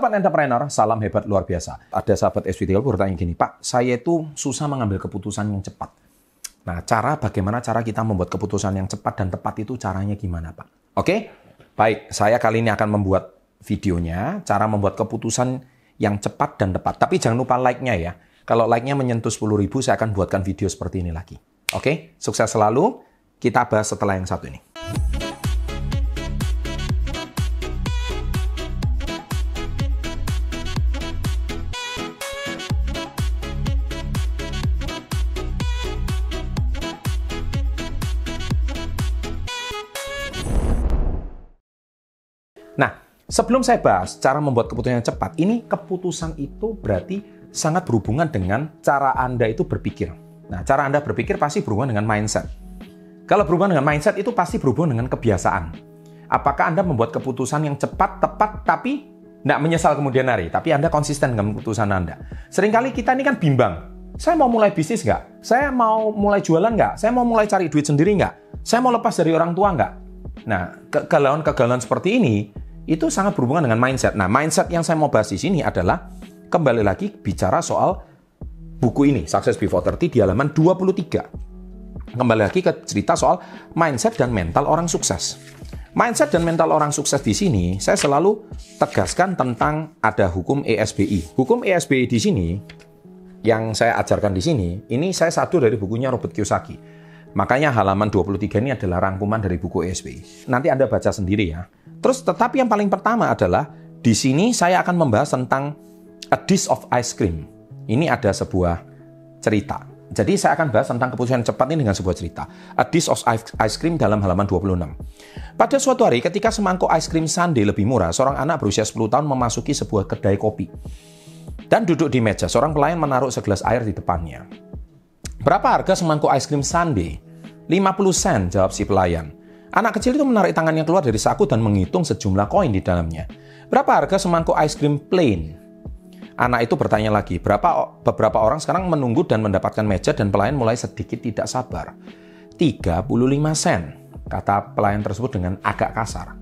Sahabat entrepreneur, salam hebat luar biasa. Ada sahabat SW30 bertanya gini, Pak, saya itu susah mengambil keputusan yang cepat. Nah, cara bagaimana cara kita membuat keputusan yang cepat dan tepat itu caranya gimana, Pak? Oke, baik. Saya kali ini akan membuat videonya, cara membuat keputusan yang cepat dan tepat. Tapi jangan lupa like-nya ya. Kalau like-nya menyentuh 10 ribu, saya akan buatkan video seperti ini lagi. Oke, sukses selalu. Kita bahas setelah yang satu ini. Sebelum saya bahas cara membuat keputusan yang cepat, ini keputusan itu berarti sangat berhubungan dengan cara Anda itu berpikir. Nah, cara Anda berpikir pasti berhubungan dengan mindset. Kalau berhubungan dengan mindset itu pasti berhubungan dengan kebiasaan. Apakah Anda membuat keputusan yang cepat, tepat, tapi tidak menyesal kemudian hari, tapi Anda konsisten dengan keputusan Anda. Seringkali kita ini kan bimbang. Saya mau mulai bisnis nggak? Saya mau mulai jualan nggak? Saya mau mulai cari duit sendiri nggak? Saya mau lepas dari orang tua nggak? Nah, kegalauan-kegalauan seperti ini itu sangat berhubungan dengan mindset. Nah, mindset yang saya mau bahas di sini adalah kembali lagi bicara soal buku ini, Success Before 30 di halaman 23. Kembali lagi ke cerita soal mindset dan mental orang sukses. Mindset dan mental orang sukses di sini, saya selalu tegaskan tentang ada hukum ESBI. Hukum ESBI di sini, yang saya ajarkan di sini, ini saya satu dari bukunya Robert Kiyosaki. Makanya halaman 23 ini adalah rangkuman dari buku ESBI. Nanti Anda baca sendiri ya. Terus tetapi yang paling pertama adalah di sini saya akan membahas tentang a dish of ice cream. Ini ada sebuah cerita. Jadi saya akan bahas tentang keputusan cepat ini dengan sebuah cerita. A dish of ice cream dalam halaman 26. Pada suatu hari ketika semangkuk ice cream sundae lebih murah, seorang anak berusia 10 tahun memasuki sebuah kedai kopi. Dan duduk di meja, seorang pelayan menaruh segelas air di depannya. Berapa harga semangkuk ice cream sundae? 50 sen, jawab si pelayan. Anak kecil itu menarik tangannya keluar dari saku dan menghitung sejumlah koin di dalamnya. Berapa harga semangkuk ice cream plain? Anak itu bertanya lagi, berapa beberapa orang sekarang menunggu dan mendapatkan meja dan pelayan mulai sedikit tidak sabar. 35 sen, kata pelayan tersebut dengan agak kasar.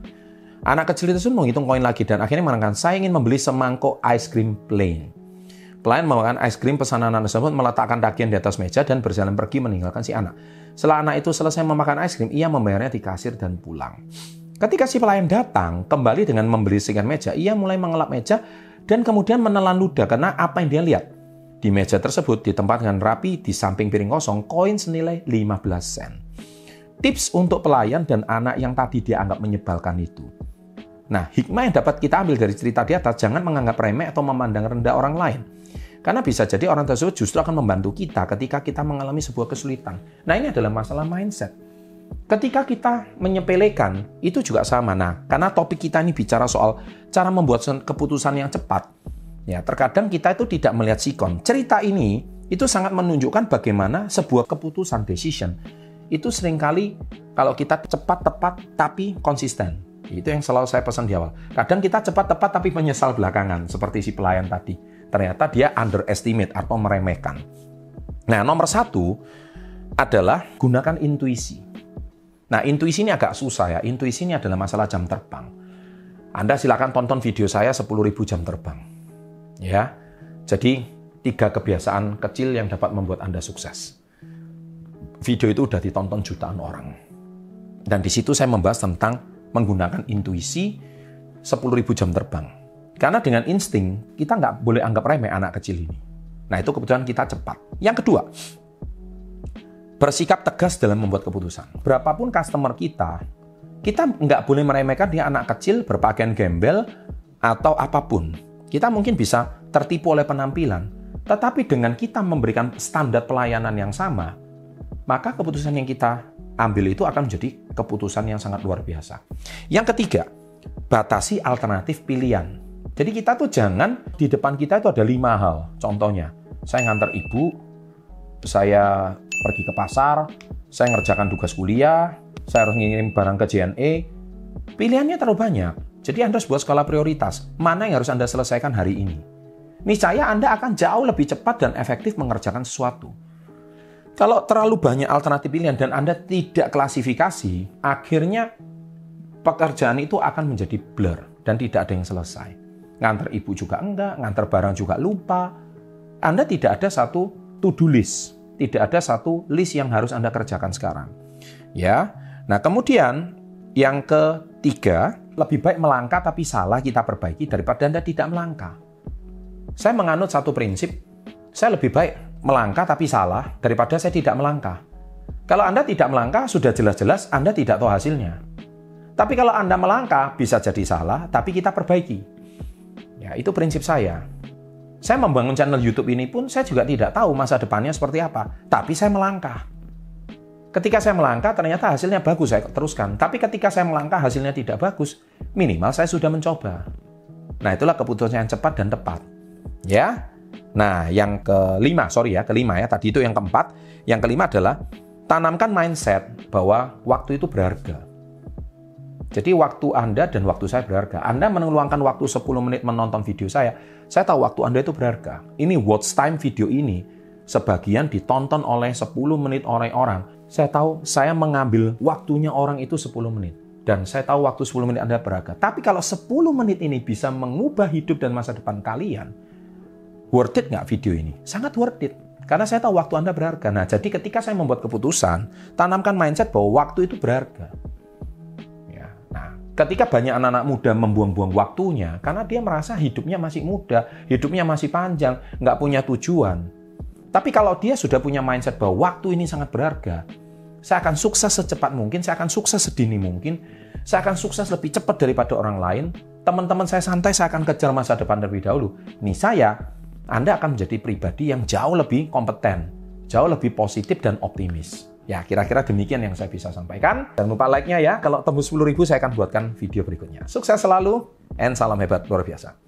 Anak kecil itu menghitung koin lagi dan akhirnya mengatakan, saya ingin membeli semangkuk ice cream plain. Pelayan membawakan es krim pesanan anak tersebut, meletakkan tagihan di atas meja dan berjalan pergi meninggalkan si anak. Setelah anak itu selesai memakan es krim, ia membayarnya di kasir dan pulang. Ketika si pelayan datang, kembali dengan membeli sekian meja, ia mulai mengelap meja dan kemudian menelan ludah karena apa yang dia lihat. Di meja tersebut ditempatkan rapi di samping piring kosong koin senilai 15 sen. Tips untuk pelayan dan anak yang tadi dia anggap menyebalkan itu. Nah, hikmah yang dapat kita ambil dari cerita di atas, jangan menganggap remeh atau memandang rendah orang lain. Karena bisa jadi orang tersebut justru akan membantu kita ketika kita mengalami sebuah kesulitan. Nah ini adalah masalah mindset. Ketika kita menyepelekan, itu juga sama. Nah, karena topik kita ini bicara soal cara membuat keputusan yang cepat. Ya, terkadang kita itu tidak melihat sikon. Cerita ini itu sangat menunjukkan bagaimana sebuah keputusan decision itu sering kali kalau kita cepat tepat tapi konsisten. Itu yang selalu saya pesan di awal. Kadang kita cepat tepat tapi menyesal belakangan seperti si pelayan tadi ternyata dia underestimate atau meremehkan. Nah, nomor satu adalah gunakan intuisi. Nah, intuisi ini agak susah ya. Intuisi ini adalah masalah jam terbang. Anda silakan tonton video saya 10.000 jam terbang. Ya. Jadi, tiga kebiasaan kecil yang dapat membuat Anda sukses. Video itu sudah ditonton jutaan orang. Dan di situ saya membahas tentang menggunakan intuisi 10.000 jam terbang. Karena dengan insting, kita nggak boleh anggap remeh anak kecil ini. Nah, itu kebetulan kita cepat. Yang kedua, bersikap tegas dalam membuat keputusan. Berapapun customer kita, kita nggak boleh meremehkan dia anak kecil, berpakaian gembel, atau apa pun. Kita mungkin bisa tertipu oleh penampilan, tetapi dengan kita memberikan standar pelayanan yang sama, maka keputusan yang kita ambil itu akan menjadi keputusan yang sangat luar biasa. Yang ketiga, batasi alternatif pilihan. Jadi kita tuh jangan di depan kita itu ada lima hal. Contohnya, saya ngantar ibu, saya pergi ke pasar, saya ngerjakan tugas kuliah, saya harus ngirim barang ke JNE. Pilihannya terlalu banyak. Jadi Anda harus buat skala prioritas. Mana yang harus Anda selesaikan hari ini? Niscaya Anda akan jauh lebih cepat dan efektif mengerjakan sesuatu. Kalau terlalu banyak alternatif pilihan dan Anda tidak klasifikasi, akhirnya pekerjaan itu akan menjadi blur dan tidak ada yang selesai. ngantar ibu juga enggak, ngantar barang juga lupa. Anda tidak ada satu to-do list, tidak ada satu list yang harus Anda kerjakan sekarang. Ya. Nah, kemudian yang ketiga, lebih baik melangkah tapi salah kita perbaiki daripada Anda tidak melangkah. Saya menganut satu prinsip, saya lebih baik melangkah tapi salah daripada saya tidak melangkah. Kalau Anda tidak melangkah, sudah jelas-jelas Anda tidak tahu hasilnya. Tapi kalau Anda melangkah, bisa jadi salah, tapi kita perbaiki. Ya, itu prinsip saya. Saya membangun channel YouTube ini pun, saya juga tidak tahu masa depannya seperti apa. Tapi saya melangkah. Ketika saya melangkah, ternyata hasilnya bagus, saya teruskan. Tapi ketika saya melangkah, hasilnya tidak bagus, minimal saya sudah mencoba. Nah, itulah keputusan yang cepat dan tepat. Ya. Nah, yang kelima, sorry ya, kelima ya. Tadi itu yang keempat. Yang kelima adalah tanamkan mindset bahwa waktu itu berharga. Jadi waktu Anda dan waktu saya berharga. Anda meluangkan waktu 10 menit menonton video saya, saya tahu waktu Anda itu berharga. Ini watch time video ini sebagian ditonton oleh 10 menit oleh orang saya tahu saya mengambil waktunya orang itu 10 menit. Dan saya tahu waktu 10 menit Anda berharga. Tapi kalau 10 menit ini bisa mengubah hidup dan masa depan kalian, worth it nggak video ini? Sangat worth it. Karena saya tahu waktu Anda berharga. Nah, jadi ketika saya membuat keputusan, tanamkan mindset bahwa waktu itu berharga. Ya. Nah, ketika banyak anak-anak muda membuang-buang waktunya, karena dia merasa hidupnya masih muda, hidupnya masih panjang, nggak punya tujuan, tapi kalau dia sudah punya mindset bahwa waktu ini sangat berharga, saya akan sukses secepat mungkin, saya akan sukses sedini mungkin, saya akan sukses lebih cepat daripada orang lain, teman-teman saya santai, saya akan kejar masa depan terlebih dahulu. Nih saya, Anda akan menjadi pribadi yang jauh lebih kompeten, jauh lebih positif dan optimis. Ya, kira-kira demikian yang saya bisa sampaikan. Jangan lupa like-nya ya. Kalau tembus 10 ribu, saya akan buatkan video berikutnya. Sukses selalu, and salam hebat luar biasa.